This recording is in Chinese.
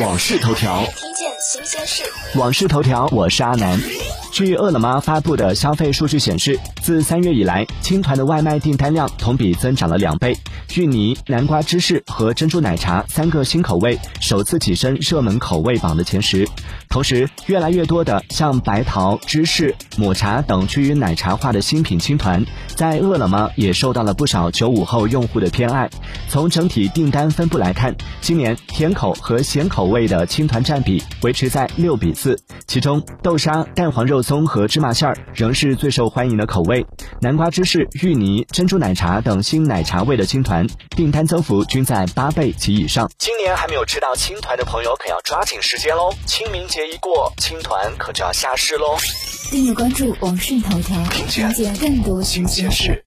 往事头条，听见新鲜事。往事头条，我是阿南。据饿了么发布的消费数据显示，自三月以来，青团的外卖订单量同比增长了两倍。芋泥、南瓜芝士和珍珠奶茶三个新口味首次跻身热门口味榜的前十。同时，越来越多的像白桃、芝士、抹茶等趋于奶茶化的新品青团，在饿了么也受到了不少九五后用户的偏爱。从整体订单分布来看，今年甜口和咸口味的青团占比维持在六比四，其中豆沙、蛋黄肉松和芝麻馅儿仍是最受欢迎的口味。南瓜芝士、芋泥、珍珠奶茶等新奶茶味的青团订单增幅均在八倍及以上。今年还没有吃到青团的朋友，可要抓紧时间喽！清明节一过，青团可就要下市喽。订阅关注网讯头条，了解更多新鲜事。